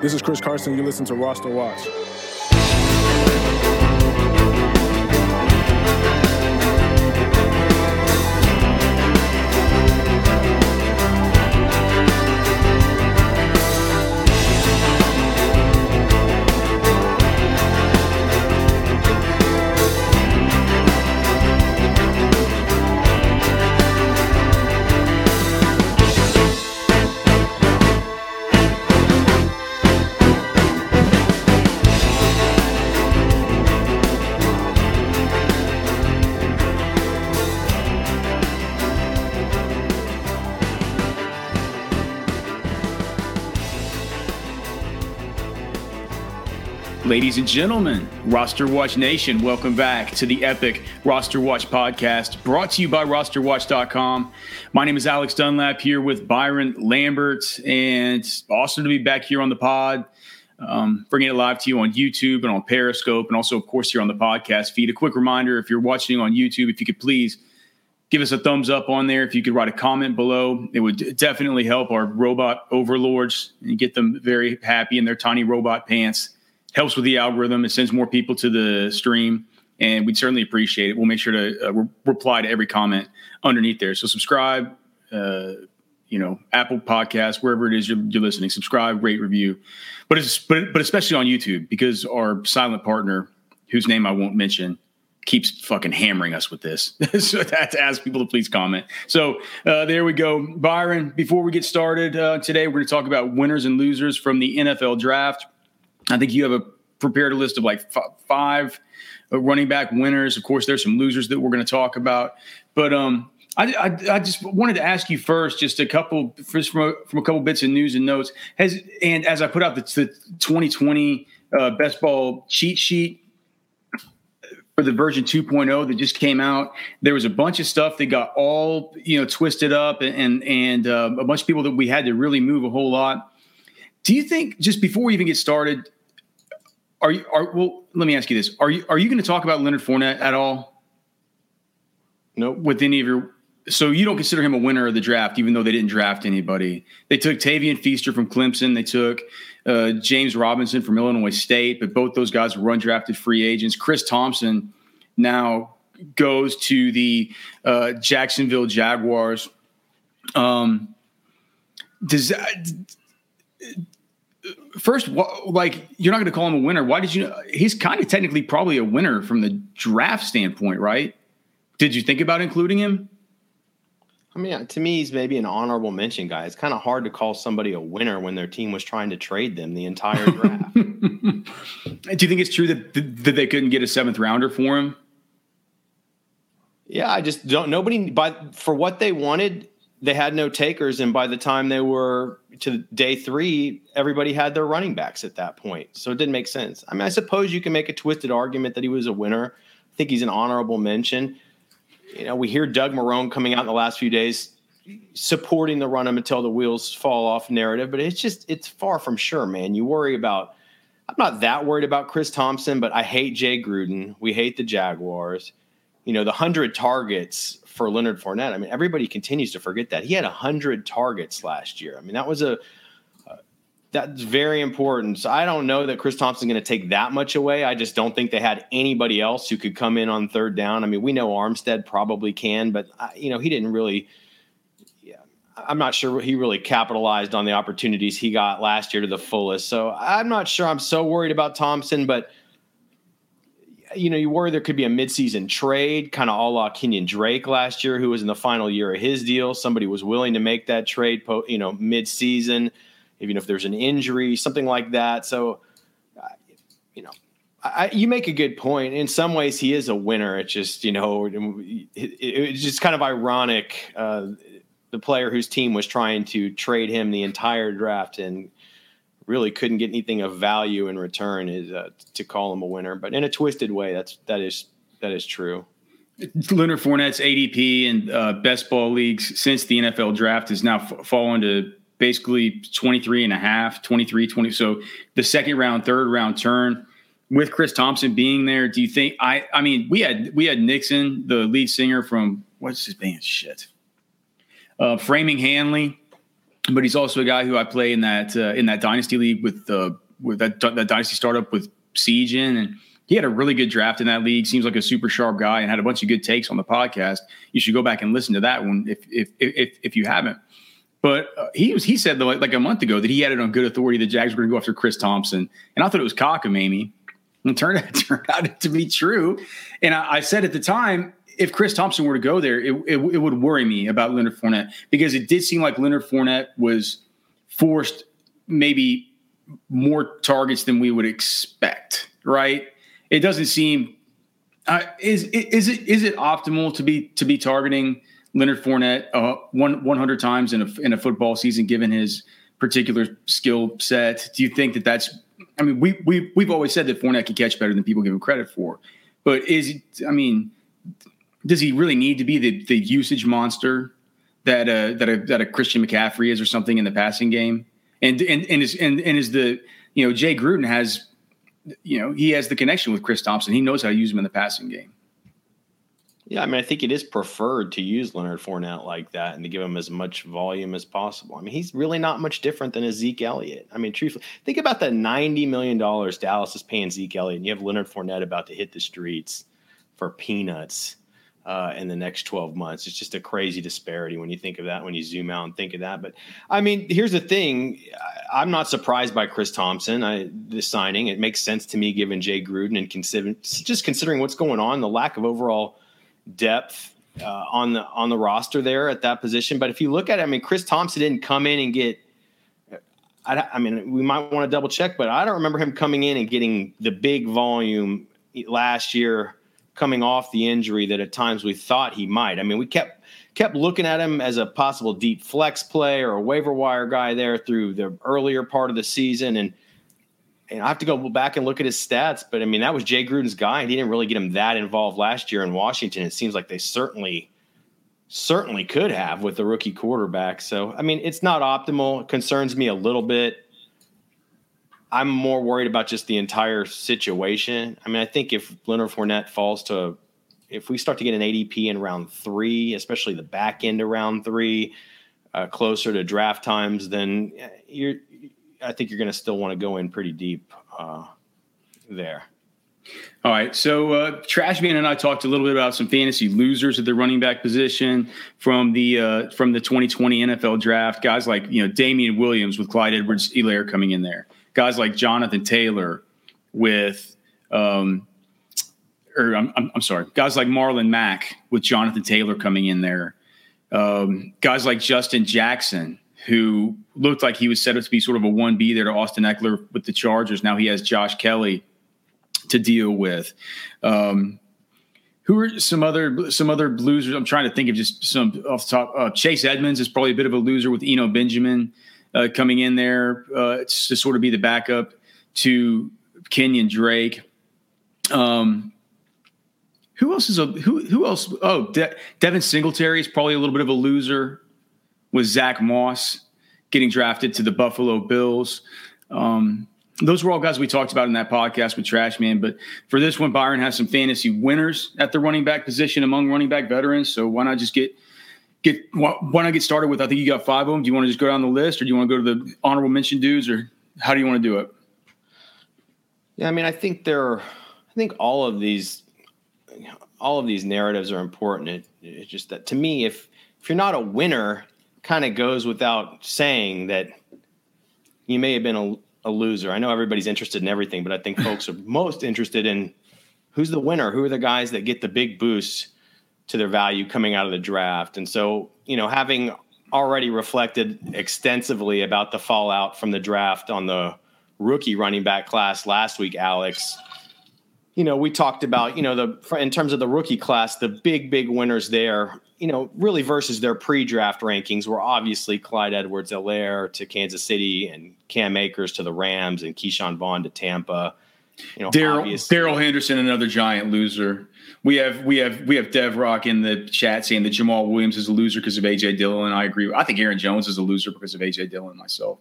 This is Chris Carson. You listen to Roster Watch. Ladies and gentlemen, Roster Watch Nation, welcome back to the epic Roster Watch podcast brought to you by rosterwatch.com. My name is Alex Dunlap here with Byron Lambert, and awesome to be back here on the pod, um, bringing it live to you on YouTube and on Periscope, and also, of course, here on the podcast feed. A quick reminder if you're watching on YouTube, if you could please give us a thumbs up on there. If you could write a comment below, it would definitely help our robot overlords and get them very happy in their tiny robot pants helps with the algorithm. It sends more people to the stream, and we'd certainly appreciate it. We'll make sure to uh, re- reply to every comment underneath there. So subscribe, uh, you know, Apple Podcasts, wherever it is you're, you're, listening. Subscribe, rate, review, but it's but but especially on YouTube because our silent partner, whose name I won't mention. Keeps fucking hammering us with this. so that's ask people to please comment. So uh, there we go. Byron, before we get started uh, today, we're going to talk about winners and losers from the NFL draft. I think you have a prepared a list of like f- five uh, running back winners. Of course, there's some losers that we're going to talk about, but um, I, I, I, just wanted to ask you first, just a couple first from a, from a couple bits of news and notes. Has and as I put out the, the 2020 uh, best ball cheat sheet for the version 2.0 that just came out, there was a bunch of stuff that got all you know twisted up, and and uh, a bunch of people that we had to really move a whole lot. Do you think just before we even get started? Are you? Are well? Let me ask you this: Are you? Are you going to talk about Leonard Fournette at all? No. Nope. With any of your, so you don't consider him a winner of the draft, even though they didn't draft anybody. They took Tavien Feaster from Clemson. They took uh, James Robinson from Illinois State, but both those guys were undrafted free agents. Chris Thompson now goes to the uh, Jacksonville Jaguars. Um, does that first, like you're not going to call him a winner. Why did you? He's kind of technically probably a winner from the draft standpoint, right? Did you think about including him? I mean, to me, he's maybe an honorable mention guy. It's kind of hard to call somebody a winner when their team was trying to trade them the entire draft. Do you think it's true that that they couldn't get a seventh rounder for him? Yeah, I just don't. Nobody, but for what they wanted, they had no takers, and by the time they were to day three, everybody had their running backs at that point, so it didn't make sense. I mean, I suppose you can make a twisted argument that he was a winner. I think he's an honorable mention. You know, we hear Doug Marrone coming out in the last few days supporting the run him until the wheels fall off narrative, but it's just it's far from sure, man. You worry about. I'm not that worried about Chris Thompson, but I hate Jay Gruden. We hate the Jaguars. You know, the hundred targets for Leonard Fournette. I mean, everybody continues to forget that he had hundred targets last year. I mean, that was a uh, that's very important. So I don't know that Chris Thompson's going to take that much away. I just don't think they had anybody else who could come in on third down. I mean, we know Armstead probably can, but uh, you know, he didn't really. Yeah, I'm not sure he really capitalized on the opportunities he got last year to the fullest. So I'm not sure I'm so worried about Thompson, but you know, you worry there could be a midseason trade, kind of a la Kenyan Drake last year, who was in the final year of his deal. Somebody was willing to make that trade, you know, midseason, even if there's an injury, something like that. So, uh, you know, I, you make a good point. In some ways, he is a winner. It's just, you know, it, it's just kind of ironic. Uh, the player whose team was trying to trade him the entire draft and really couldn't get anything of value in return is uh, to call him a winner. But in a twisted way, that's that is that is true. Leonard Fournette's ADP in uh, best ball leagues since the NFL draft has now f- fallen to basically 23 and a half, 23, 20. So the second round, third round turn with Chris Thompson being there. Do you think I, I mean, we had, we had Nixon, the lead singer from what's his band shit, uh, framing Hanley but he's also a guy who I play in that uh, in that dynasty league with the with that that dynasty startup with Siege in, and he had a really good draft in that league. Seems like a super sharp guy, and had a bunch of good takes on the podcast. You should go back and listen to that one if if if, if you haven't. But uh, he was he said though, like, a month ago that he had it on good authority the Jags were going to go after Chris Thompson, and I thought it was cockamamie. And turned out, turned out to be true. And I, I said at the time, if Chris Thompson were to go there, it, it, it, would worry me about Leonard Fournette because it did seem like Leonard Fournette was forced maybe more targets than we would expect, right? It doesn't seem uh, is is it is it optimal to be to be targeting Leonard Fournette uh, one one hundred times in a in a football season, given his particular skill set? Do you think that that's? I mean, we we we've always said that Fournette can catch better than people give him credit for, but is I mean does he really need to be the the usage monster that uh, that a, that a Christian McCaffrey is or something in the passing game? And and and is and, and is the you know Jay Gruden has you know he has the connection with Chris Thompson. He knows how to use him in the passing game. Yeah, I mean, I think it is preferred to use Leonard Fournette like that and to give him as much volume as possible. I mean, he's really not much different than a Zeke Elliott. I mean, truthfully, think about the $90 million Dallas is paying Zeke Elliott, and you have Leonard Fournette about to hit the streets for peanuts uh, in the next 12 months. It's just a crazy disparity when you think of that, when you zoom out and think of that. But I mean, here's the thing I'm not surprised by Chris Thompson, I, the signing. It makes sense to me given Jay Gruden and consider, just considering what's going on, the lack of overall depth. Uh, on the on the roster there at that position, but if you look at it, I mean, Chris Thompson didn't come in and get I, I, mean, we might want to double check, but I don't remember him coming in and getting the big volume last year coming off the injury that at times we thought he might. I mean, we kept kept looking at him as a possible deep flex play or a waiver wire guy there through the earlier part of the season and and I have to go back and look at his stats, but I mean that was Jay Gruden's guy, and he didn't really get him that involved last year in Washington. It seems like they certainly, certainly could have with the rookie quarterback. So I mean, it's not optimal. It concerns me a little bit. I'm more worried about just the entire situation. I mean, I think if Leonard Fournette falls to, if we start to get an ADP in round three, especially the back end of round three, uh, closer to draft times, then you're, I think you're going to still want to go in pretty deep uh, there. All right. So uh, Trashman and I talked a little bit about some fantasy losers at the running back position from the uh, from the 2020 NFL draft. Guys like you know Damien Williams with Clyde Edwards-Helaire coming in there guys like Jonathan Taylor with, um, or I'm, I'm, I'm sorry, guys like Marlon Mack with Jonathan Taylor coming in there. Um, guys like Justin Jackson, who looked like he was set up to be sort of a 1B there to Austin Ekeler with the Chargers. Now he has Josh Kelley to deal with. Um, who are some other some other losers? I'm trying to think of just some off the top. Uh, Chase Edmonds is probably a bit of a loser with Eno Benjamin uh, coming in there uh, to sort of be the backup to Kenyan Drake. Um, who else is a who? Who else? Oh, De- Devin Singletary is probably a little bit of a loser with Zach Moss getting drafted to the Buffalo Bills. Um, those were all guys we talked about in that podcast with Trash Man. But for this one, Byron has some fantasy winners at the running back position among running back veterans. So why not just get get why not get started with? I think you got five of them. Do you want to just go down the list, or do you want to go to the honorable mention dudes, or how do you want to do it? Yeah, I mean, I think there. I think all of these, all of these narratives are important. It, it's just that to me, if if you're not a winner, kind of goes without saying that you may have been a, a loser. I know everybody's interested in everything, but I think folks are most interested in who's the winner, who are the guys that get the big boosts to their value coming out of the draft. And so, you know, having already reflected extensively about the fallout from the draft on the rookie running back class last week, Alex, you know, we talked about, you know, the in terms of the rookie class, the big, big winners there, you know, really versus their pre-draft rankings were obviously Clyde Edwards-Helaire to Kansas City and Cam Akers to the Rams and Ke'Shawn Vaughn to Tampa. You know, Darrell Henderson, another giant loser. We have we have we have Dev Rock in the chat saying that Jamaal Williams is a loser because of AJ Dillon. I agree. I think Aaron Jones is a loser because of AJ Dillon myself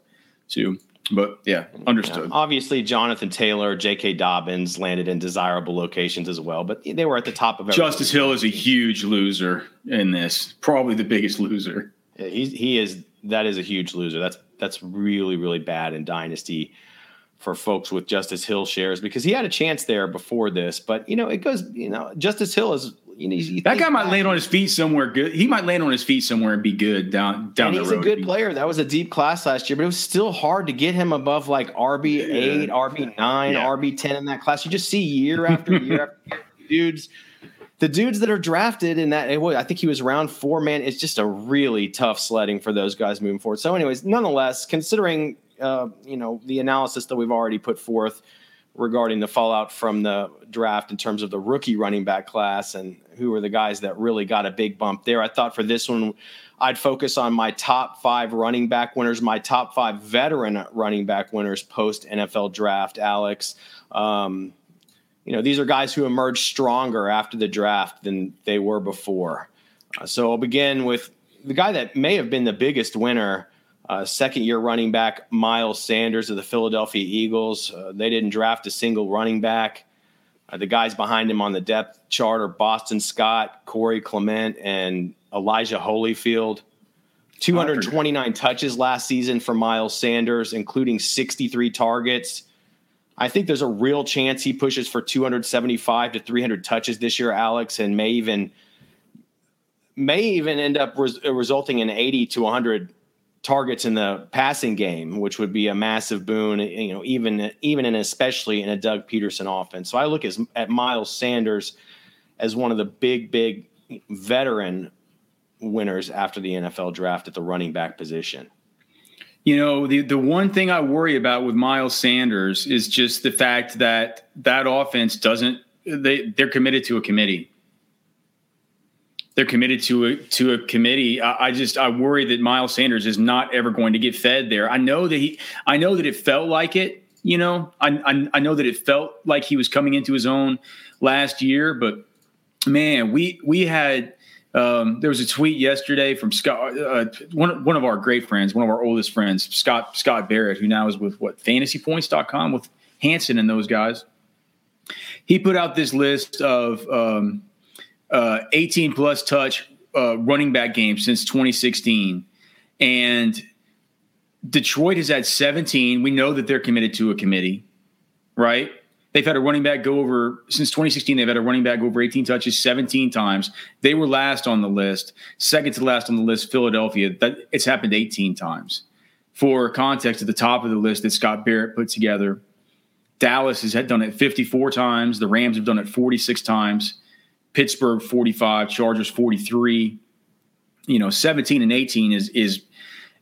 too. But yeah, understood. Yeah. Obviously, Jonathan Taylor, J.K. Dobbins landed in desirable locations as well, but they were at the top of everything. Justice Hill is a huge loser in this, probably the biggest loser. he he is that is a huge loser. That's that's really really bad in dynasty for folks with Justice Hill shares because he had a chance there before this. But you know, it goes. You know, Justice Hill is. You know, you that guy might land on his feet somewhere good. He might land on his feet somewhere and be good down down and the he's road. a good player. That was a deep class last year, but it was still hard to get him above like RB eight, RB nine, RB ten in that class. You just see year after year after year, dudes. The dudes that are drafted in that, I think he was round four. Man, it's just a really tough sledding for those guys moving forward. So, anyways, nonetheless, considering uh, you know the analysis that we've already put forth regarding the fallout from the draft in terms of the rookie running back class and who are the guys that really got a big bump there. I thought for this one, I'd focus on my top five running back winners, my top five veteran running back winners post NFL draft, Alex. Um, you know, these are guys who emerged stronger after the draft than they were before. Uh, so I'll begin with the guy that may have been the biggest winner, uh, second year running back Miles Sanders of the Philadelphia Eagles. Uh, they didn't draft a single running back. Uh, the guys behind him on the depth chart are Boston Scott, Corey Clement, and Elijah Holyfield. 229 touches last season for Miles Sanders, including 63 targets. I think there's a real chance he pushes for 275 to 300 touches this year, Alex, and may even may even end up res- resulting in 80 to 100 targets in the passing game, which would be a massive boon. You know, even even and especially in a Doug Pederson offense. So I look as, at Miles Sanders as one of the big, big veteran winners after the NFL draft at the running back position. You know, the the one thing I worry about with Miles Sanders is just the fact that that offense doesn't they they're committed to a committee. They're committed to a to a committee. I, I just I worry that Miles Sanders is not ever going to get fed there. I know that he I know that it felt like it. You know, I I, I know that it felt like he was coming into his own last year, but man, we we had um, there was a tweet yesterday from Scott, uh, one one of our great friends, one of our oldest friends, Scott Scott Barrett, who now is with what FantasyPoints.com with Hanson and those guys. He put out this list of um, uh, 18 plus touch uh, running back game since 2016, and Detroit has had 17. We know that they're committed to a committee, right? They've had a running back go over since 2016. They've had a running back go over 18 touches 17 times. They were last on the list, second to last on the list. Philadelphia. That it's happened 18 times. For context, at the top of the list that Scott Barrett put together, Dallas has had done it 54 times. The Rams have done it 46 times. Pittsburgh 45, Chargers 43. You know, 17 and 18 is is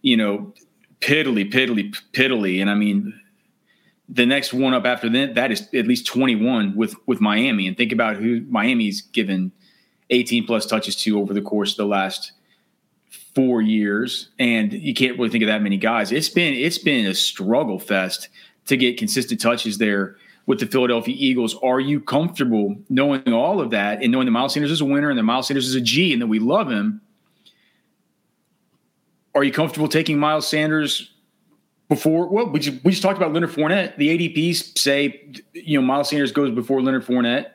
you know piddly, piddly, piddly, and I mean the next one up after that that is at least 21 with with Miami. And think about who Miami's given 18 plus touches to over the course of the last 4 years. And you can't really think of that many guys. It's been it's been a struggle fest to get consistent touches there with the Philadelphia Eagles are you comfortable knowing all of that and knowing that Miles Sanders is a winner and that Miles Sanders is a G and that we love him are you comfortable taking Miles Sanders before well we just, we just talked about Leonard Fournette. The ADPs say you know Miles Sanders goes before Leonard Fournette.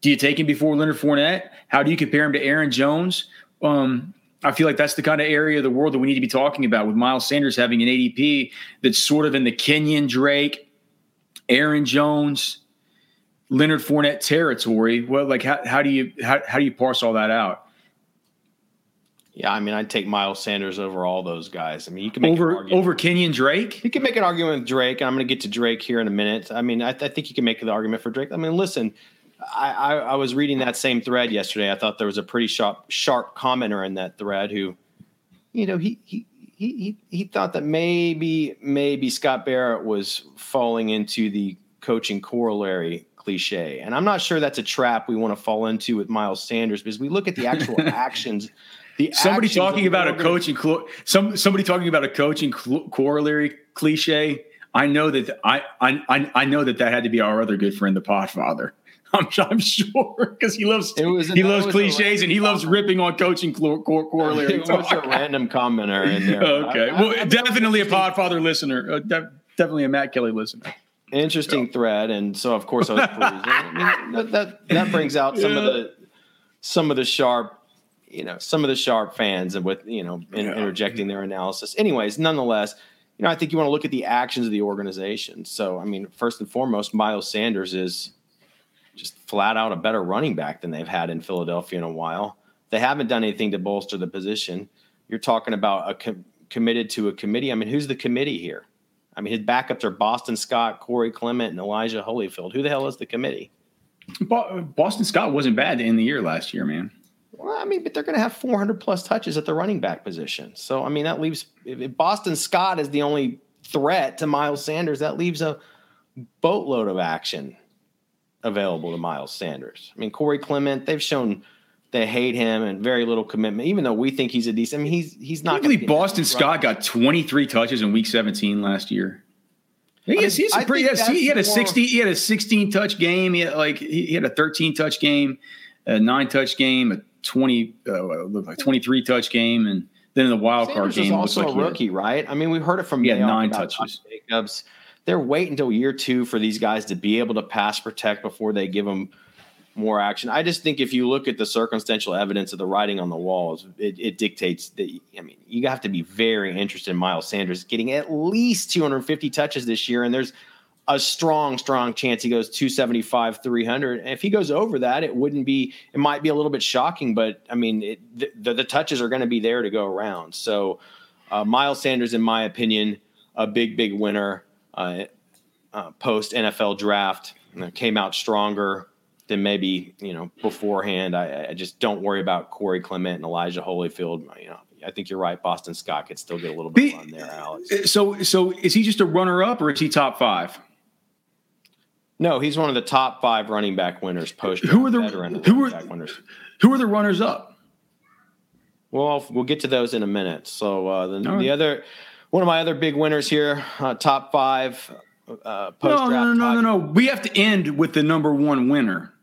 Do you take him before Leonard Fournette? How do you compare him to Aaron Jones? Um, I feel like that's the kind of area of the world that we need to be talking about with Miles Sanders having an ADP that's sort of in the Kenyan Drake, Aaron Jones, Leonard Fournette territory. Well, like how, how do you how, how do you parse all that out? Yeah, I mean, I'd take Miles Sanders over all those guys. I mean, you can make an Over argument. over Kenyan Drake? You can make an argument with Drake, and I'm going to get to Drake here in a minute. I mean, I, I think you can make the argument for Drake. I mean, listen, I, I, I was reading that same thread yesterday. I thought there was a pretty sharp, sharp commenter in that thread who, you know, he he he he, he thought that maybe maybe Scott Barrett was falling into the coaching corollary cliche, and I'm not sure that's a trap we want to fall into with Miles Sanders because we look at the actual actions. The somebody actions talking about a coaching clo- some somebody talking about a coaching cl- corollary cliche. I know that I, I I I know that that had to be our other good friend, the Podfather. I'm, I'm sure because he loves It was- he loves cliches and he loves ripping on coaching cor- cor- corollary. It was a random commenter in there. okay, I- I- well, I- definitely a Podfather listener. Uh, de- definitely a Matt Kelly listener. interesting thread, and so of course I was perusing. Mean, that, that brings out some of the some of the sharp, you know some of the sharp fans and with you know in, yeah. interjecting their analysis. Anyways, nonetheless, you know I think you want to look at the actions of the organization. So I mean, first and foremost, Miles Sanders is just flat out a better running back than they've had in Philadelphia in a while. They haven't done anything to bolster the position. You're talking about a com- committed to a committee. I mean, who's the committee here? I mean, his backups are Boston Scott, Corey Clement, and Elijah Holyfield. Who the hell is the committee? Boston Scott wasn't bad in the year last year, man. Well, I mean, but they're going to have 400 plus touches at the running back position. So, I mean, that leaves if Boston Scott is the only threat to Miles Sanders, that leaves a boatload of action available to Miles Sanders. I mean, Corey Clement, they've shown they hate him and very little commitment, even though we think he's a decent. I mean, he's he's not. I believe Boston Scott got 23 touches in Week 17 last year. He, I he's a pretty. He, he had a 60. He had a 16 touch game. He had like he had a 13 touch game, a nine touch game, a 20 uh, like 23 touch game, and then in the wild Sanders card game, also like a rookie, had, right? I mean, we've heard it from yeah nine touches. Jacobs. They're waiting until year two for these guys to be able to pass protect before they give them more action. I just think if you look at the circumstantial evidence of the writing on the walls, it, it, dictates that. I mean, you have to be very interested in Miles Sanders getting at least 250 touches this year, and there's a strong, strong chance he goes 275, 300. And if he goes over that, it wouldn't be. It might be a little bit shocking, but I mean, it, the, the touches are going to be there to go around. So, uh, Miles Sanders, in my opinion, a big, big winner uh, uh, post NFL draft. Came out stronger than maybe you know beforehand. I, I, just don't worry about Corey Clement and Elijah Holyfield. You know, I think you're right. Boston Scott could still get a little bit on there, Alex. Uh, so, so is he just a runner up or is he top five? No, he's one of the top five running back winners. Post who are the who are winners? Who are the runners up? Well, we'll get to those in a minute. So uh, the, right. the other one of my other big winners here, uh, top five uh. No, no, no, no, no. We have to end with the number one winner,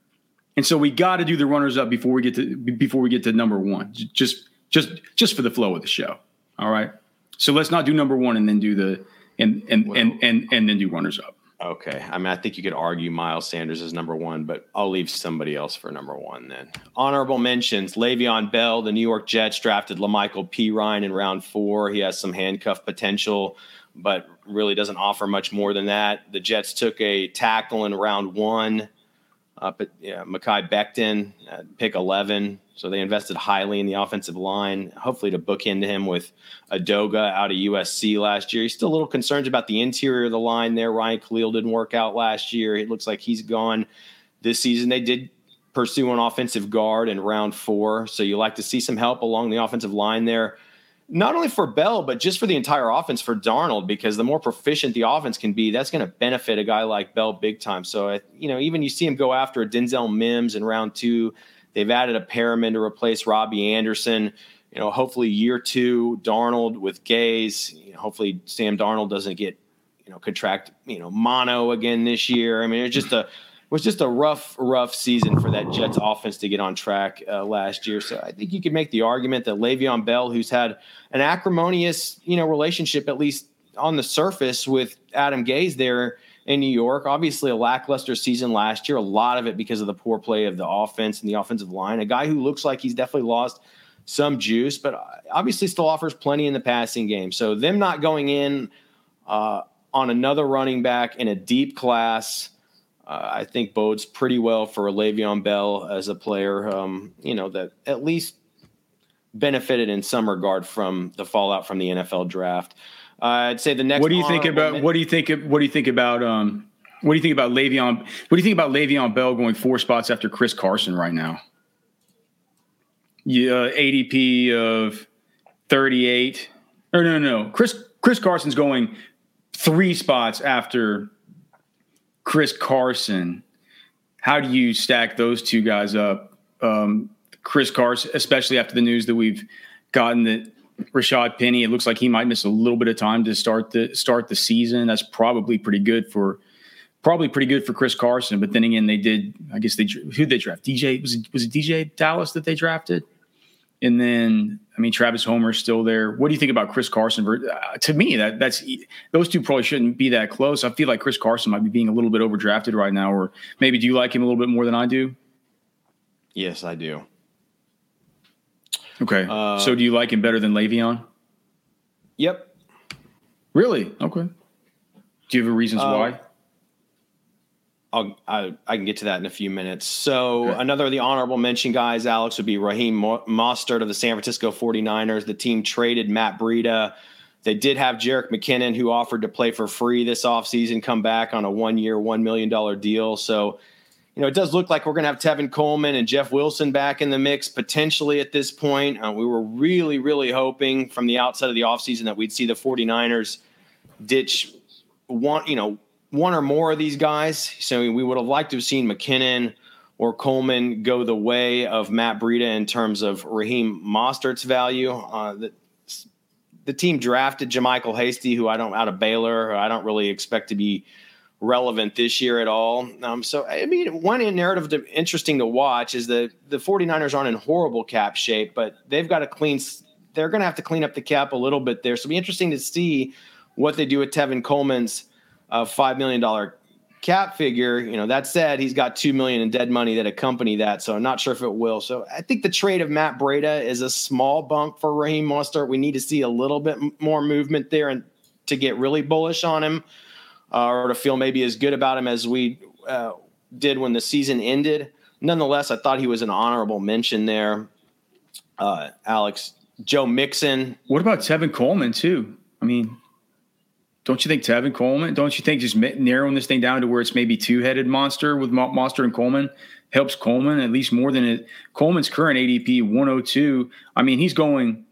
and so we got to do the runners up before we get to before we get to number one. Just just just for the flow of the show. All right. So let's not do number one and then do the and and and, and and then do runners up. Okay. I mean, I think you could argue Miles Sanders is number one, but I'll leave somebody else for number one then. Honorable mentions Le'Veon Bell, the New York Jets drafted La'Mical Perine in round four. He has some handcuff potential but really doesn't offer much more than that. The Jets took a tackle in round one, up at yeah, Mekhi Becton, uh, pick 11. So they invested highly in the offensive line, hopefully to bookend him with Edoga out of USC last year. He's still a little concerned about the interior of the line there. Ryan Kalil didn't work out last year. It looks like he's gone this season. They did pursue an offensive guard in round four. So you like to see some help along the offensive line there not only for Bell, but just for the entire offense for Darnold, because the more proficient the offense can be, that's going to benefit a guy like Bell big time. So, you know, even you see him go after a Denzel Mims in round two. They've added a Perriman to replace Robbie Anderson. You know, hopefully year two, Darnold with Gase. You know, hopefully Sam Darnold doesn't get, you know, contract, you know, mono again this year. I mean, it's just a was just a rough, rough season for that Jets offense to get on track uh, last year. So I think you could make the argument that Le'Veon Bell, who's had an acrimonious, you know, relationship at least on the surface with Adam Gase there in New York, obviously a lackluster season last year. A lot of it because of the poor play of the offense and the offensive line. A guy who looks like he's definitely lost some juice, but obviously still offers plenty in the passing game. So them not going in uh, on another running back in a deep class uh, I think bodes pretty well for Le'Veon Bell as a player. Um, you know that at least benefited in some regard from the fallout from the NFL draft. Uh, I'd say the next. What do you think about? what do you think? What do you think about? Um, what do you think about Le'Veon? What do you think about Le'Veon Bell going four spots after Chris Carson right now? Yeah, ADP of thirty-eight. Or no, no, no. Chris Chris Carson's going three spots after Chris Carson. How do you stack those two guys up? Um, Chris Carson, especially after the news that we've gotten that Rashad Penny, it looks like he might miss a little bit of time to start the start the season. That's probably pretty good for probably pretty good for Chris Carson. But then again, they did. I guess they who they draft DJ was it, was it DeeJay Dallas that they drafted, and then I mean, Travis Homer is still there. What do you think about Chris Carson? Uh, to me, that that's those two probably shouldn't be that close. I feel like Chris Carson might be being a little bit overdrafted right now, or maybe do you like him a little bit more than I do? Yes, I do. Okay. Uh, so do you like him better than Le'Veon? Yep. Really? Okay. Do you have reasons uh, why? I'll, I, I can get to that in a few minutes. So okay. another of the honorable mention guys, Alex, would be Raheem Mostert of the San Francisco 49ers. The team traded Matt Breida. They did have Jerick McKinnon, who offered to play for free this offseason, come back on a one-year, $1 million deal. So, you know, it does look like we're going to have Tevin Coleman and Jeff Wilson back in the mix potentially at this point. Uh, we were really, really hoping from the outside of the offseason that we'd see the 49ers ditch one, you know, one or more of these guys. So we would have liked to have seen McKinnon or Coleman go the way of Matt Breida in terms of Raheem Mostert's value. Uh, the, the team drafted JaMycal Hasty, who I don't out of Baylor, I don't really expect to be relevant this year at all. Um, so I mean, one narrative to, interesting to watch is that the 49ers aren't in horrible cap shape, but they've got to clean. They're going to have to clean up the cap a little bit there. So it'll be interesting to see what they do with Tevin Coleman's a five million dollar cap figure. You know, that said, he's got two million in dead money that accompany that, so I'm not sure if it will. So I think the trade of Matt Breida is a small bump for Raheem Mostert. We need to see a little bit more movement there and to get really bullish on him, uh, or to feel maybe as good about him as we uh, did when the season ended. Nonetheless, I thought he was an honorable mention there. Uh, Alex, Joe Mixon. What about Tevin Coleman too? I mean, don't you think Tevin Coleman? Don't you think just narrowing this thing down to where it's maybe two headed monster with Mostert and Coleman helps Coleman at least more than it? Coleman's current ADP 102. I mean, he's going.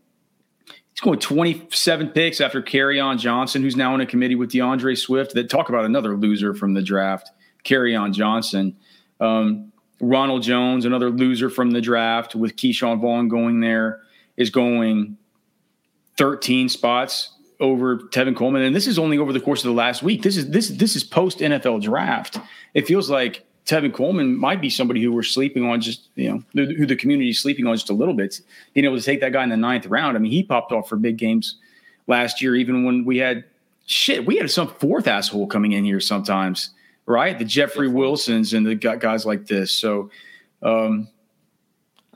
He's going 27 picks after Kerryon Johnson, who's now in a committee with D'Andre Swift. That talk about another loser from the draft, Kerryon Johnson. Um, Ronald Jones, another loser from the draft, with Ke'Shawn Vaughn going there, is going 13 spots over Tevin Coleman, and this is only over the course of the last week. This is this this is post NFL draft. It feels like Tevin Coleman might be somebody who we're sleeping on, just you know, who the community is sleeping on just a little bit. Being able to take that guy in the ninth round. I mean, he popped off for big games last year, even when we had shit. We had some fourth asshole coming in here sometimes, right? The Jeffrey Wilsons and the guys like this. So. Um,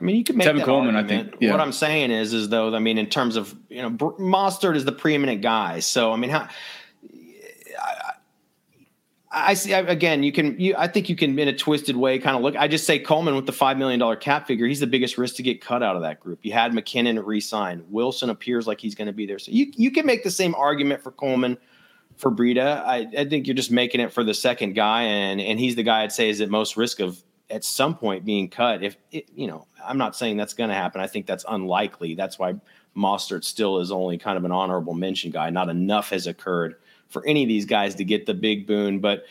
I mean, you could make Tevin Coleman. Argument. I think yeah. what I'm saying is, is though, I mean, in terms of you know, Mostert is the preeminent guy. So I mean, how I, I see again. You can, you, I think you can, in a twisted way, kind of look. I just say Coleman with the five million dollar cap figure. He's the biggest risk to get cut out of that group. You had McKinnon re-sign. Wilson appears like he's going to be there. So you you can make the same argument for Coleman for Breida. I, I think you're just making it for the second guy, and and he's the guy I'd say is at most risk of at some point being cut. If it, you know, I'm not saying that's going to happen. I think that's unlikely. That's why Mostert still is only kind of an honorable mention guy. Not enough has occurred for any of these guys to get the big boon, but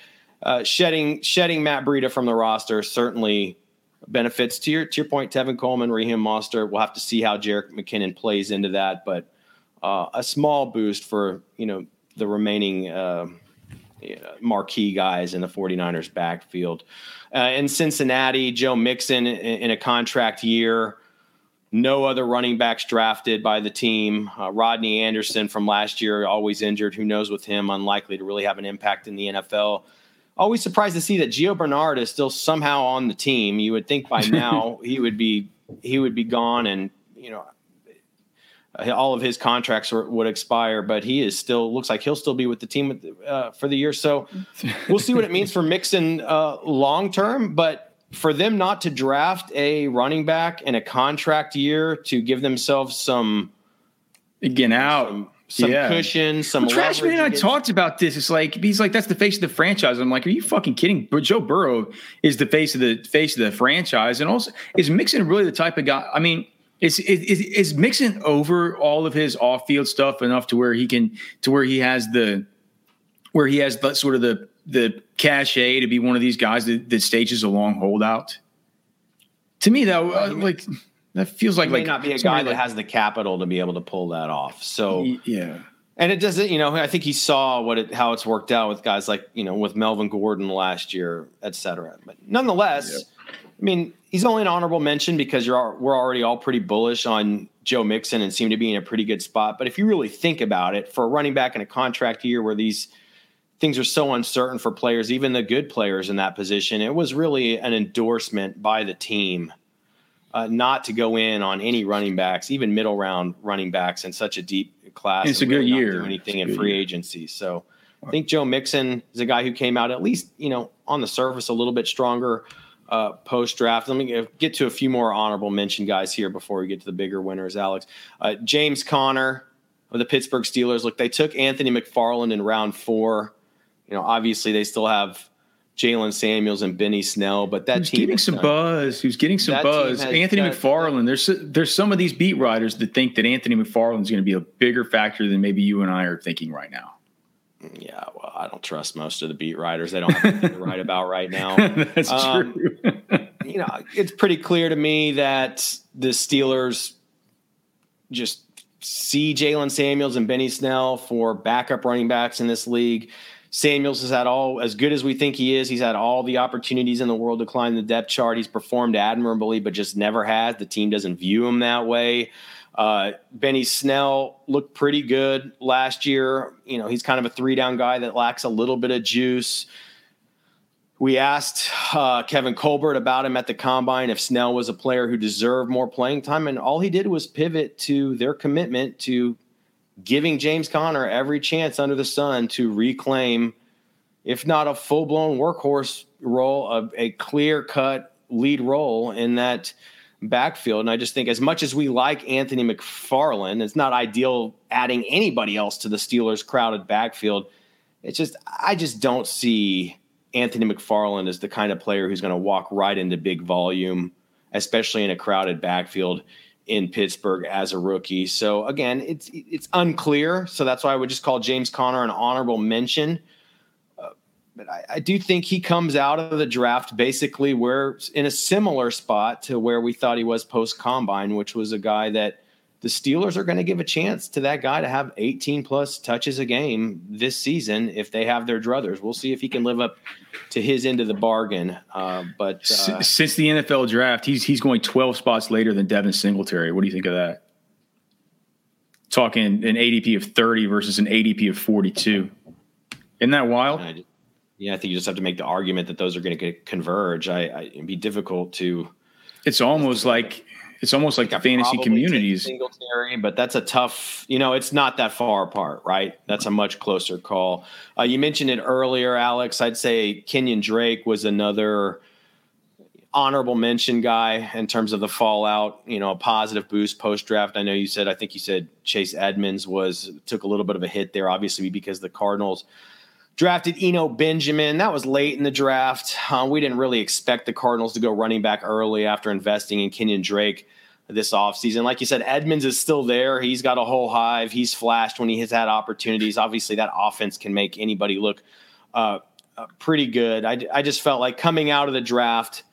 uh, shedding shedding Matt Breida from the roster certainly benefits to your to your point. Tevin Coleman, Raheem Mostert. We'll have to see how Jerick McKinnon plays into that, but uh, a small boost for you know the remaining. Uh, marquee guys in the 49ers backfield. Uh, in Cincinnati, Joe Mixon in, in, a contract year. No other running backs drafted by the team. Uh, Rodney Anderson from last year, always injured. Who knows with him? Unlikely to really have an impact in the NFL. Always surprised to see that Gio Bernard is still somehow on the team. You would think by now he would be he would be gone, and you know uh, all of his contracts would expire, but he is still looks like he'll still be with the team uh, for the year. So we'll see what it means for Mixon uh, long term. But for them not to draft a running back in a contract year to give themselves some again out. Some, some yeah. cushion, some well, trash man. I talked about this. It's like he's like that's the face of the franchise. I'm like, are you fucking kidding? But Joe Burrow is the face of the face of the franchise, and also is Mixon really the type of guy? I mean, is, is is Mixon over all of his off field stuff enough to where he can to where he has the where he has the sort of the the cachet to be one of these guys that, that stages a long holdout. To me, though, uh, like that feels like he like not be a guy that has the capital to be able to pull that off. So yeah, and it doesn't. You know, I think he saw what it how it's worked out with guys like you know with Melvin Gordon last year, et cetera. But nonetheless, yep. I mean, he's only an honorable mention because you're we're already all pretty bullish on Joe Mixon and seem to be in a pretty good spot. But if you really think about it, for a running back in a contract year where these things are so uncertain for players, even the good players in that position, it was really an endorsement by the team uh, not to go in on any running backs, even middle round running backs in such a deep class. It's a good really not year. Do anything in free year. agency. So I think Joe Mixon is a guy who came out at least you know on the surface a little bit stronger uh, post draft. Let me get- to a few more honorable mention guys here before we get to the bigger winners. Alex, uh, James Conner of the Pittsburgh Steelers. Look, they took Anthony McFarland in round four. You know, obviously they still have Jaylen Samuels and Benny Snell, but that Who's team getting some done- buzz? Who's getting some buzz? Anthony done- McFarland. There's there's some of these beat writers that think that Anthony McFarland is going to be a bigger factor than maybe you and I are thinking right now. Yeah, well, I don't trust most of the beat writers. They don't have anything to write about right now. That's Um, true. you know, it's pretty clear to me that the Steelers just see Jaylen Samuels and Benny Snell for backup running backs in this league. Samuels has had all as good as we think he is. He's had all the opportunities in the world to climb the depth chart. He's performed admirably, but just never has. The team doesn't view him that way. Uh, Benny Snell looked pretty good last year. You know, he's kind of a three down guy that lacks a little bit of juice. We asked uh, Kevin Colbert about him at the combine if Snell was a player who deserved more playing time, and all he did was pivot to their commitment to giving James Conner every chance under the sun to reclaim, if not a full blown workhorse role, a, a clear cut lead role in that backfield. And I just think, as much as we like Anthony McFarland, it's not ideal adding anybody else to the Steelers' crowded backfield. It's just, I just don't see Anthony McFarland as the kind of player who's going to walk right into big volume, especially in a crowded backfield in Pittsburgh as a rookie. So again, it's it's unclear. So that's why I would just call James Conner an honorable mention. But I, I do think he comes out of the draft basically where in a similar spot to where we thought he was post combine, which was a guy that the Steelers are going to give a chance to that guy to have 18 plus touches a game this season if they have their druthers. We'll see if he can live up to his end of the bargain. Uh, but uh, Since the NFL draft, he's he's going 12 spots later than Devin Singletary. What do you think of that? Talking an ADP of 30 versus an ADP of 42. Isn't that wild? I, yeah, I think you just have to make the argument that those are going to converge. I, I, it'd be difficult to It's almost like it's almost like the fantasy communities. Singletary, but that's a tough. You know, it's not that far apart, right? That's a much closer call. Uh, you mentioned it earlier, Alex. I'd say Kenyan Drake was another honorable mention guy in terms of the fallout. You know, a positive boost post draft. I know you said. I think you said Chase Edmonds was took a little bit of a hit there, obviously because the Cardinals drafted Eno Benjamin. That was late in the draft. Uh, we didn't really expect the Cardinals to go running back early after investing in Kenyan Drake this offseason. Like you said, Edmonds is still there. He's got a whole hive. He's flashed when he has had opportunities. Obviously, that offense can make anybody look uh, uh, pretty good. I, I just felt like coming out of the draft,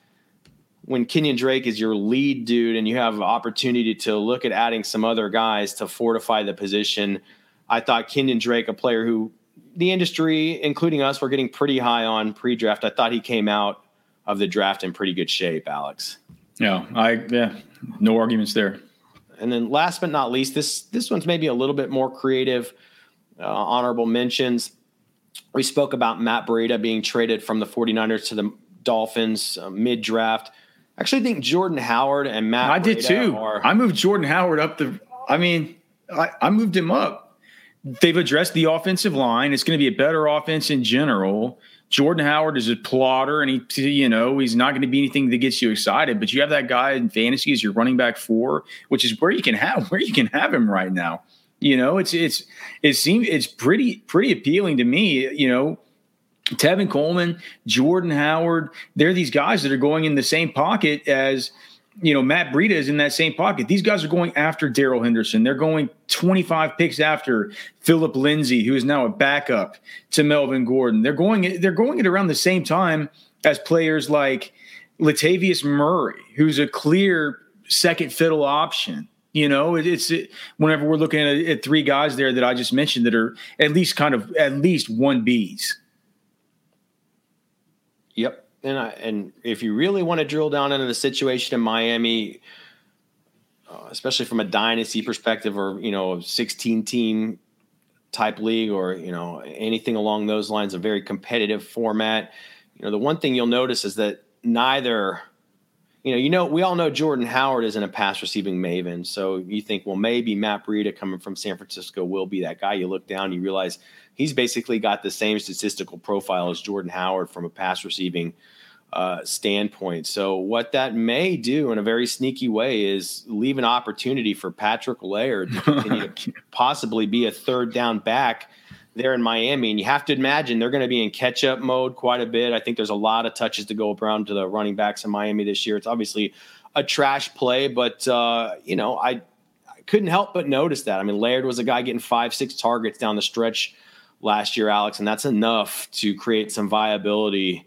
when Kenyan Drake is your lead dude and you have opportunity to look at adding some other guys to fortify the position, I thought Kenyan Drake, a player who the industry, including us, were getting pretty high on pre-draft. I thought he came out of the draft in pretty good shape, Alex. Yeah, I yeah, no arguments there. And then last but not least, this this one's maybe a little bit more creative. Uh, honorable mentions. We spoke about Matt Breida being traded from the 49ers to the Dolphins uh, mid draft. I actually think Jordan Howard and Matt I did too. Are, I moved Jordan Howard up the. I mean, I, I moved him up. They've addressed the offensive line. It's going to be a better offense in general. Jordan Howard is a plotter, and he, you know, he's not going to be anything that gets you excited. But you have that guy in fantasy as your running back four, which is where you can have where you can have him right now. You know, it's it's it seems it's pretty pretty appealing to me. You know, Tevin Coleman, Jordan Howard, they're these guys that are going in the same pocket as, you know, Matt Breida is in that same pocket. These guys are going after Darrell Henderson. They're going 25 picks after Phillip Lindsay, who is now a backup to Melvin Gordon. They're going they're going at around the same time as players like Latavius Murray, who's a clear second fiddle option. You know, it, it's it, whenever we're looking at, at three guys there that I just mentioned that are at least kind of at least one B's. And I, and if you really want to drill down into the situation in Miami, uh, especially from a dynasty perspective, or you know, a 16 team type league, or you know, anything along those lines, a very competitive format. You know, the one thing you'll notice is that neither you know, you know, we all know Jordan Howard isn't a pass receiving maven. So you think, well, maybe Matt Breida coming from San Francisco will be that guy. You look down, you realize he's basically got the same statistical profile as Jordan Howard from a pass receiving uh, standpoint. So what that may do in a very sneaky way is leave an opportunity for Patrick Laird to continue to possibly be a third down back there in Miami. And you have to imagine they're going to be in catch up mode quite a bit. I think there's a lot of touches to go around to the running backs in Miami this year. It's obviously a trash play, but, uh, you know, I, I couldn't help but notice that. I mean, Laird was a guy getting five, six targets down the stretch last year, Alex, and that's enough to create some viability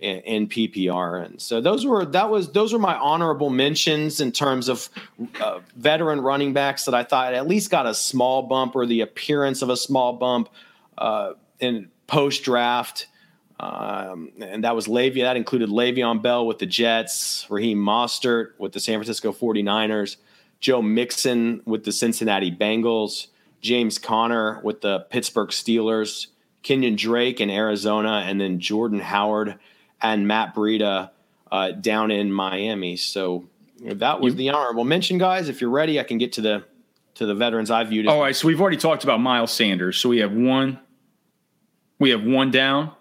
in, in, PPR. And so those were that was those were my honorable mentions in terms of uh, veteran running backs that I thought at least got a small bump or the appearance of a small bump uh, in post draft. Um, and that was Le'Veon. That included Le'Veon Bell with the Jets, Raheem Mostert with the San Francisco 49ers, Joe Mixon with the Cincinnati Bengals, James Conner with the Pittsburgh Steelers, Kenyan Drake in Arizona, and then Jordan Howard and Matt Breida uh, down in Miami. So that was the honorable mention, guys. If you're ready, I can get to the to the veterans I viewed. All right, so we've already talked about Miles Sanders. So we have one, we have one down.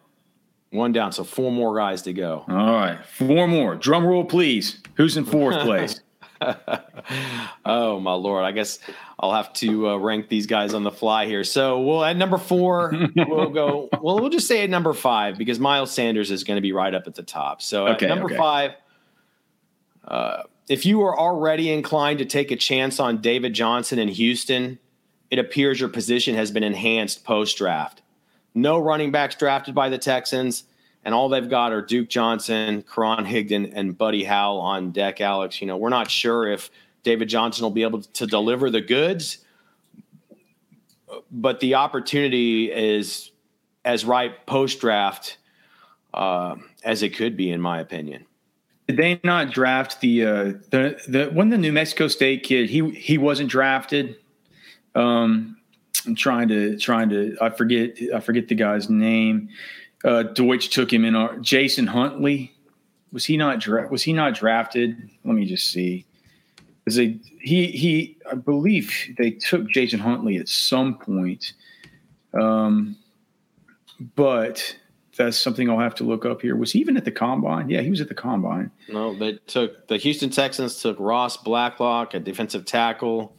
One down, so four more guys to go. All right, four more. Drum roll, please. Who's in fourth place? oh my lord! I guess I'll have to uh, rank these guys on the fly here. So we'll at number four, we'll go. Well, we'll just say at number five because Miles Sanders is going to be right up at the top. So okay, at number okay. five, uh, if you are already inclined to take a chance on David Johnson in Houston, it appears your position has been enhanced post draft. No running backs drafted by the Texans and all they've got are Duke Johnson, Karan Higdon, and Buddy Howell on deck. Alex, you know, we're not sure if David Johnson will be able to deliver the goods, but the opportunity is as ripe post draft uh, as it could be, in my opinion. Did they not draft the uh, the the one the New Mexico State kid? He he wasn't drafted. Um, I'm trying to trying to I forget I forget the guy's name. Uh, Deutsch took him in. Our, Jason Huntley was he not dra- was he not drafted? Let me just see. Is he he I believe they took Jason Huntley at some point, um, but that's something I'll have to look up here. Was he even at the combine? Yeah, he was at the combine. No, they took the Houston Texans took Ross Blacklock, a defensive tackle,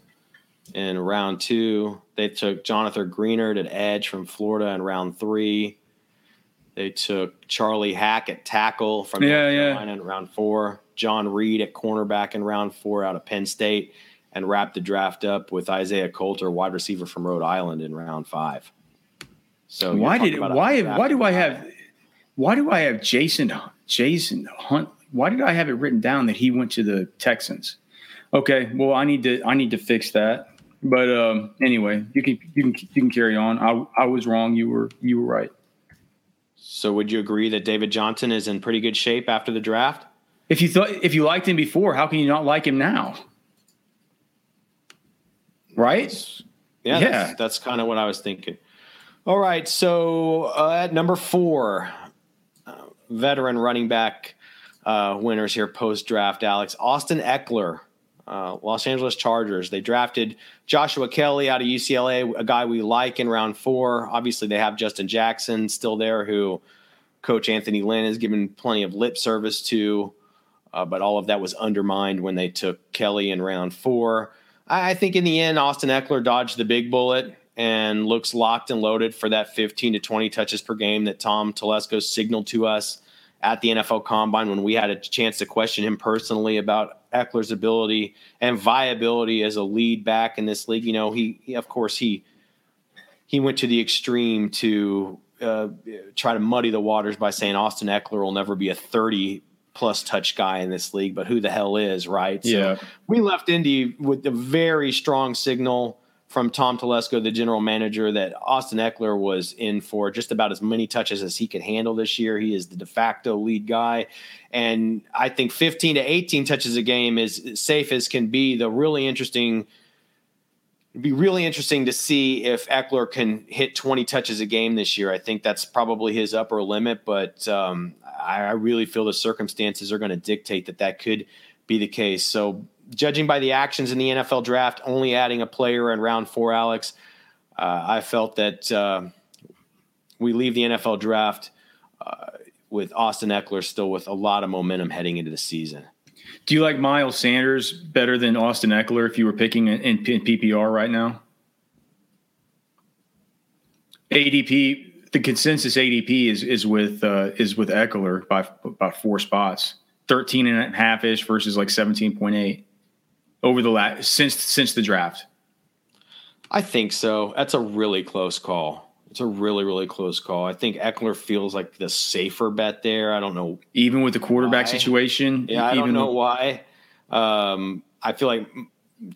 in round two. They took Jonathan Greenard at edge from Florida in round three. They took Charlie Heck at tackle from yeah, North Carolina yeah. in round four, John Reid at cornerback in round four out of Penn State, and wrapped the draft up with Isaiah Coulter, wide receiver from Rhode Island, in round five. So why did why why do I have why do I have Jason Jason Hunt? Why did I have it written down that he went to the Texans? Okay, well I need to I need to fix that. But um, anyway, you can you can you can carry on. I I was wrong. You were you were right. So would you agree that David Johnson is in pretty good shape after the draft? If you thought if you liked him before, how can you not like him now? Right? Yeah, yeah. That's, that's kind of what I was thinking. All right, so uh, at number four, uh, veteran running back uh, winners here post draft, Alex Austin Ekeler uh, Los Angeles Chargers. They drafted Joshua Kelley out of UCLA, a guy we like in round four. Obviously, they have Justin Jackson still there, who Coach Anthony Lynn has given plenty of lip service to, uh, but all of that was undermined when they took Kelley in round four. I think in the end, Austin Ekeler dodged the big bullet and looks locked and loaded for that 15 to 20 touches per game that Tom Telesco signaled to us at the NFL Combine when we had a chance to question him personally about Ekeler's ability and viability as a lead back in this league. You know, he, he of course he he went to the extreme to uh, try to muddy the waters by saying Austin Ekeler will never be a 30 plus touch guy in this league, but who the hell is, right? So yeah. we left Indy with a very strong signal from Tom Telesco, the general manager, that Austin Ekeler was in for just about as many touches as he could handle this year. He is the de facto lead guy. And I think 15 to 18 touches a game is safe as can be. The really interesting It'd be really interesting to see if Ekeler can hit 20 touches a game this year. I think that's probably his upper limit, but um, I, I really feel the circumstances are going to dictate that that could be the case. So, judging by the actions in the NFL draft, only adding a player in round four, Alex, uh, I felt that uh, we leave the NFL draft uh, with Austin Ekeler still with a lot of momentum heading into the season. Do you like Miles Sanders better than Austin Ekeler if you were picking in, in, PPR right now? ADP, the consensus ADP is is with uh, is with Ekeler by about four spots, 13 and a half ish versus like 17.8 over the last since since the draft. I think so. That's a really close call. It's a really, really close call. I think Ekeler feels like the safer bet there. I don't know. Even with the quarterback why. situation? Yeah, I don't know why. Um, I feel like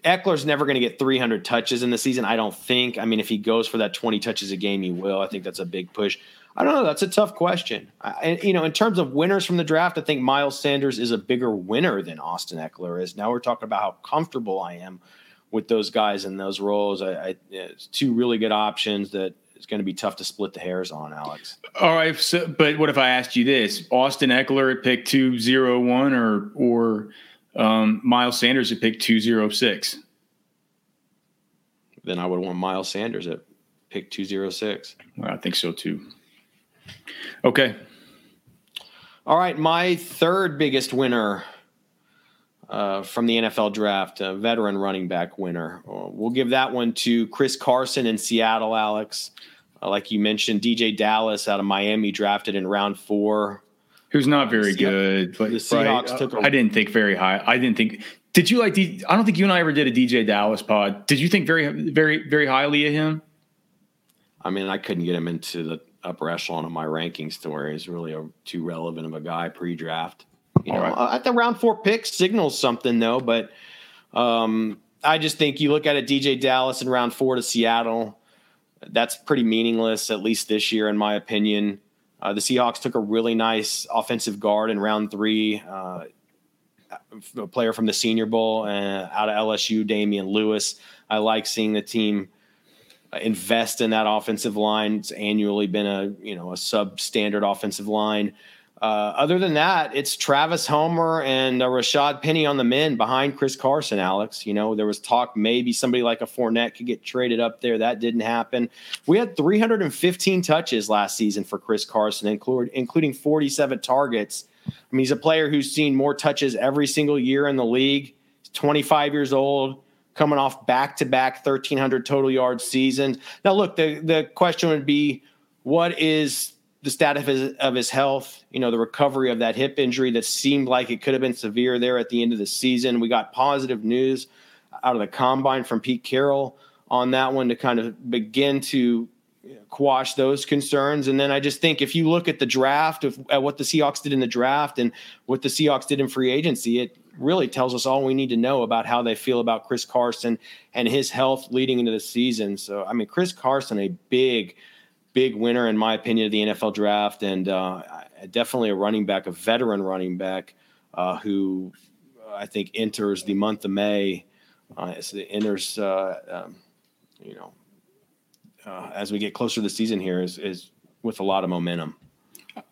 Ekeler's never going to get 300 touches in the season. I don't think. I mean, if he goes for that 20 touches a game, he will. I think that's a big push. I don't know. That's a tough question. And you know, in terms of winners from the draft, I think Miles Sanders is a bigger winner than Austin Ekeler is. Now we're talking about how comfortable I am with those guys in those roles. I, I it's two really good options that it's going to be tough to split the hairs on, Alex. All right, so, but what if I asked you this: Austin Ekeler at pick two zero one, or or um, Miles Sanders at pick two zero six? Then I would want Miles Sanders at pick two zero six. Well, I think so too. Okay. All right, my third biggest winner uh, from the NFL draft, a veteran running back winner. Uh, we'll give that one to Chris Carson in Seattle, Alex. Uh, like you mentioned, DJ Dallas out of Miami drafted in round four. Who's not very good. But, the Seahawks right? took. A, I didn't think very high. I didn't think. Did you like? D, I don't think you and I ever did a DJ Dallas pod. Did you think very, very, very highly of him? I mean, I couldn't get him into the upper echelon of my rankings to where he's really a, too relevant of a guy pre-draft. You know, right. at the round four pick signals something though, but um, I just think you look at it, DJ Dallas in round four to Seattle. That's pretty meaningless, at least this year, in my opinion. Uh, the Seahawks took a really nice offensive guard in round three, uh, a player from the Senior Bowl uh, out of LSU, Damien Lewis. I like seeing the team invest in that offensive line. It's annually been a you know a substandard offensive line. Uh, other than that, it's Travis Homer and uh, Rashad Penny on the men behind Chris Carson, Alex. You know, there was talk maybe somebody like a Fournette could get traded up there. That didn't happen. We had 315 touches last season for Chris Carson, including 47 targets. I mean, he's a player who's seen more touches every single year in the league. He's 25 years old, coming off back to back 1,300 total yards seasons. Now, look, the, the question would be what is the status of his, of his health, you know, the recovery of that hip injury that seemed like it could have been severe there at the end of the season. We got positive news out of the combine from Pete Carroll on that one to kind of begin to quash those concerns. And then I just think if you look at the draft of at what the Seahawks did in the draft and what the Seahawks did in free agency, it really tells us all we need to know about how they feel about Chris Carson and his health leading into the season. So I mean, Chris Carson, a big big winner, in my opinion, of the NFL draft, and uh, definitely a running back, a veteran running back uh, who I think enters the month of May. Uh, enters, uh, um, you know, uh, as we get closer to the season here, is, is with a lot of momentum.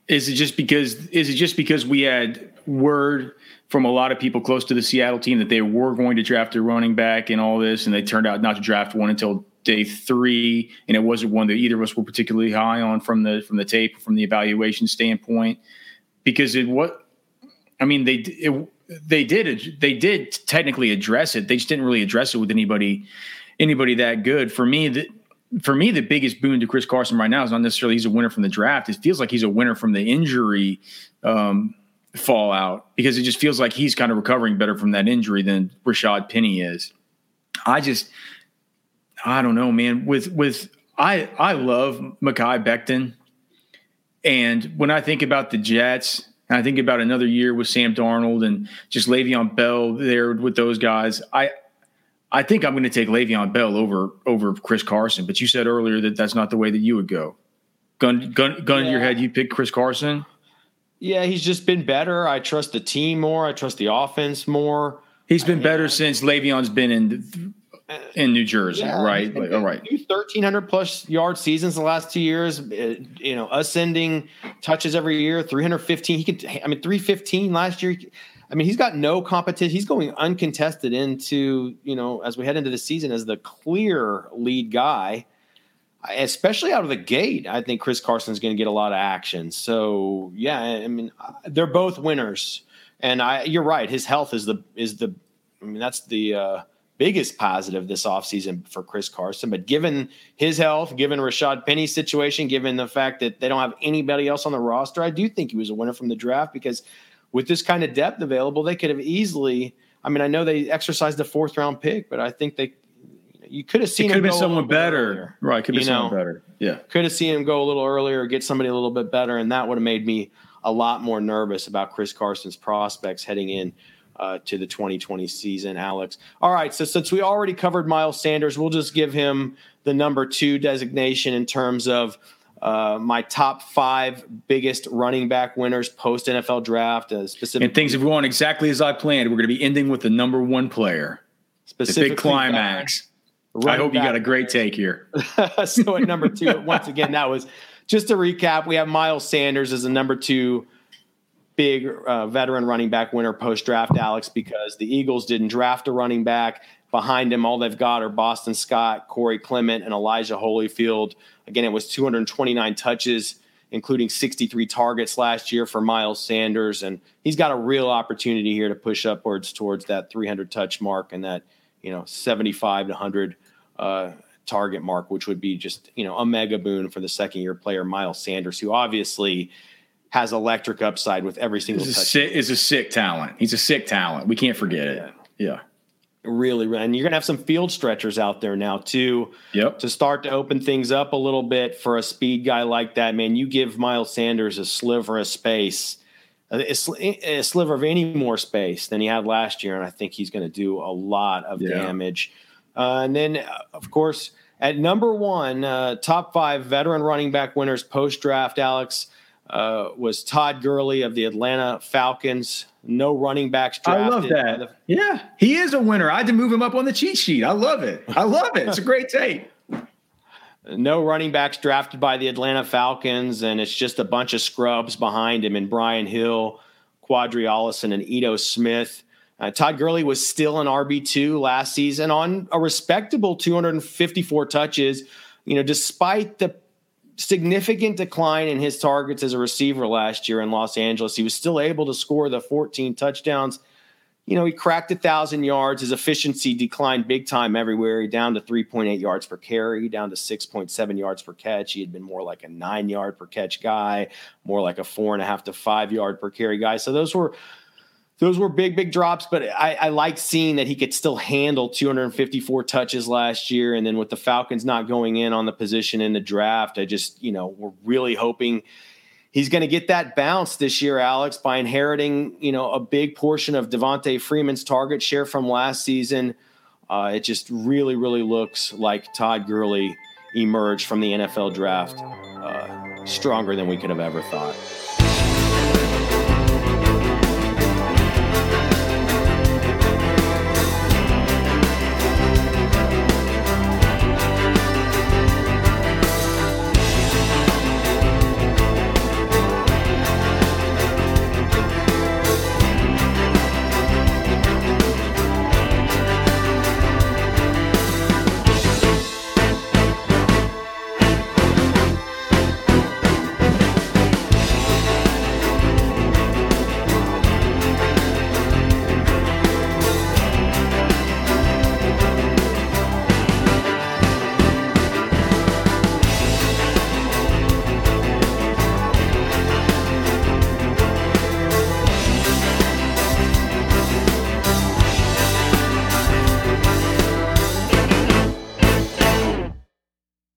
Is it just because? Is it just because we had word from a lot of people close to the Seattle team that they were going to draft a running back and all this, and they turned out not to draft one until day three, and it wasn't one that either of us were particularly high on from the from the tape from the evaluation standpoint, because it what I mean they it, they did they did technically address it. They just didn't really address it with anybody anybody that good. For me, the, for me, the biggest boon to Chris Carson right now is not necessarily he's a winner from the draft. It feels like he's a winner from the injury um, fallout because it just feels like he's kind of recovering better from that injury than Rashad Penny is. I just I don't know, man. With with I I love Mekhi Becton, and when I think about the Jets, and I think about another year with Sam Darnold and just Le'Veon Bell there with those guys, I I think I'm going to take Le'Veon Bell over over Chris Carson. But you said earlier that that's not the way that you would go. Gun gun gun yeah. to your head, you pick Chris Carson. Yeah, he's just been better. I trust the team more. I trust the offense more. He's been better since Le'Veon's been in in New Jersey, yeah, right? Like, all right. Thirteen hundred plus yard seasons the last two years. You know, ascending touches every year. Three hundred fifteen. He could. I mean, three fifteen last year. I mean, he's got no competition. He's going uncontested into you know as we head into the season as the clear lead guy especially out of the gate, I think Chris Carson is going to get a lot of action. So yeah, I mean, they're both winners, and I, you're right. His health is the is the, I mean, that's the uh, biggest positive this offseason for Chris Carson. But given his health, given Rashad Penny's situation, given the fact that they don't have anybody else on the roster, I do think he was a winner from the draft because with this kind of depth available, they could have easily. I mean, I know they exercised the fourth round pick, but I think they you could have seen it could have been someone better, right? Could be someone know, better. Yeah, could have seen him go a little earlier, get somebody a little bit better, and that would have made me a lot more nervous about Chris Carson's prospects heading in uh, to the 2020 season. Alex, all right. So since we already covered Miles Sanders, we'll just give him the number two designation in terms of. Uh, my top five biggest running back winners post NFL draft. Uh, specific and things have gone exactly as I planned. We're going to be ending with the number one player, big climax. I hope you got a great take here. so at number two, once again, that was just to recap. We have Miles Sanders as a number two big uh, veteran running back winner post draft, Alex, because the Eagles didn't draft a running back. Behind him, all they've got are Boston Scott, Corey Clement, and Elijah Holyfield. Again, it was 229 touches, including 63 targets last year for Miles Sanders. And he's got a real opportunity here to push upwards towards that 300 touch mark and that, you know, 75 to 100 uh, target mark, which would be just you know a mega boon for the second year player Miles Sanders, who obviously has electric upside with every single. Is a, sick, is a sick talent. He's a sick talent. We can't forget it. Yeah. yeah. Really, and you're gonna have some field stretchers out there now too. Yep. To start to open things up a little bit for a speed guy like that, man. You give Miles Sanders a sliver of space, a, a sliver of any more space than he had last year, and I think he's going to do a lot of yeah. damage. Uh, and then, uh, of course, at number one, uh, top five veteran running back winners post draft, Alex, uh, was Todd Gurley of the Atlanta Falcons. No running backs drafted. I love that. The- yeah, he is a winner. I had to move him up on the cheat sheet. I love it. I love it. It's a great take. no running backs drafted by the Atlanta Falcons, and it's just a bunch of scrubs behind him and Brian Hill, Qadree Ollison, and Ito Smith. Uh, Todd Gurley was still an RB2 last season on a respectable 254 touches. You know, despite the significant decline in his targets as a receiver last year in Los Angeles, he was still able to score the 14 touchdowns. You know, he cracked a thousand yards. His efficiency declined big time everywhere. He down to 3.8 yards per carry, down to 6.7 yards per catch. He had been more like a nine yard per catch guy, more like a four and a half to five yard per carry guy. So those were those were big, big drops, but I, I like seeing that he could still handle 254 touches last year. And then with the Falcons not going in on the position in the draft, I just, you know, we're really hoping he's going to get that bounce this year, Alex, by inheriting, you know, a big portion of Devonta Freeman's target share from last season. Uh, it just really, really looks like Todd Gurley emerged from the NFL draft uh, stronger than we could have ever thought.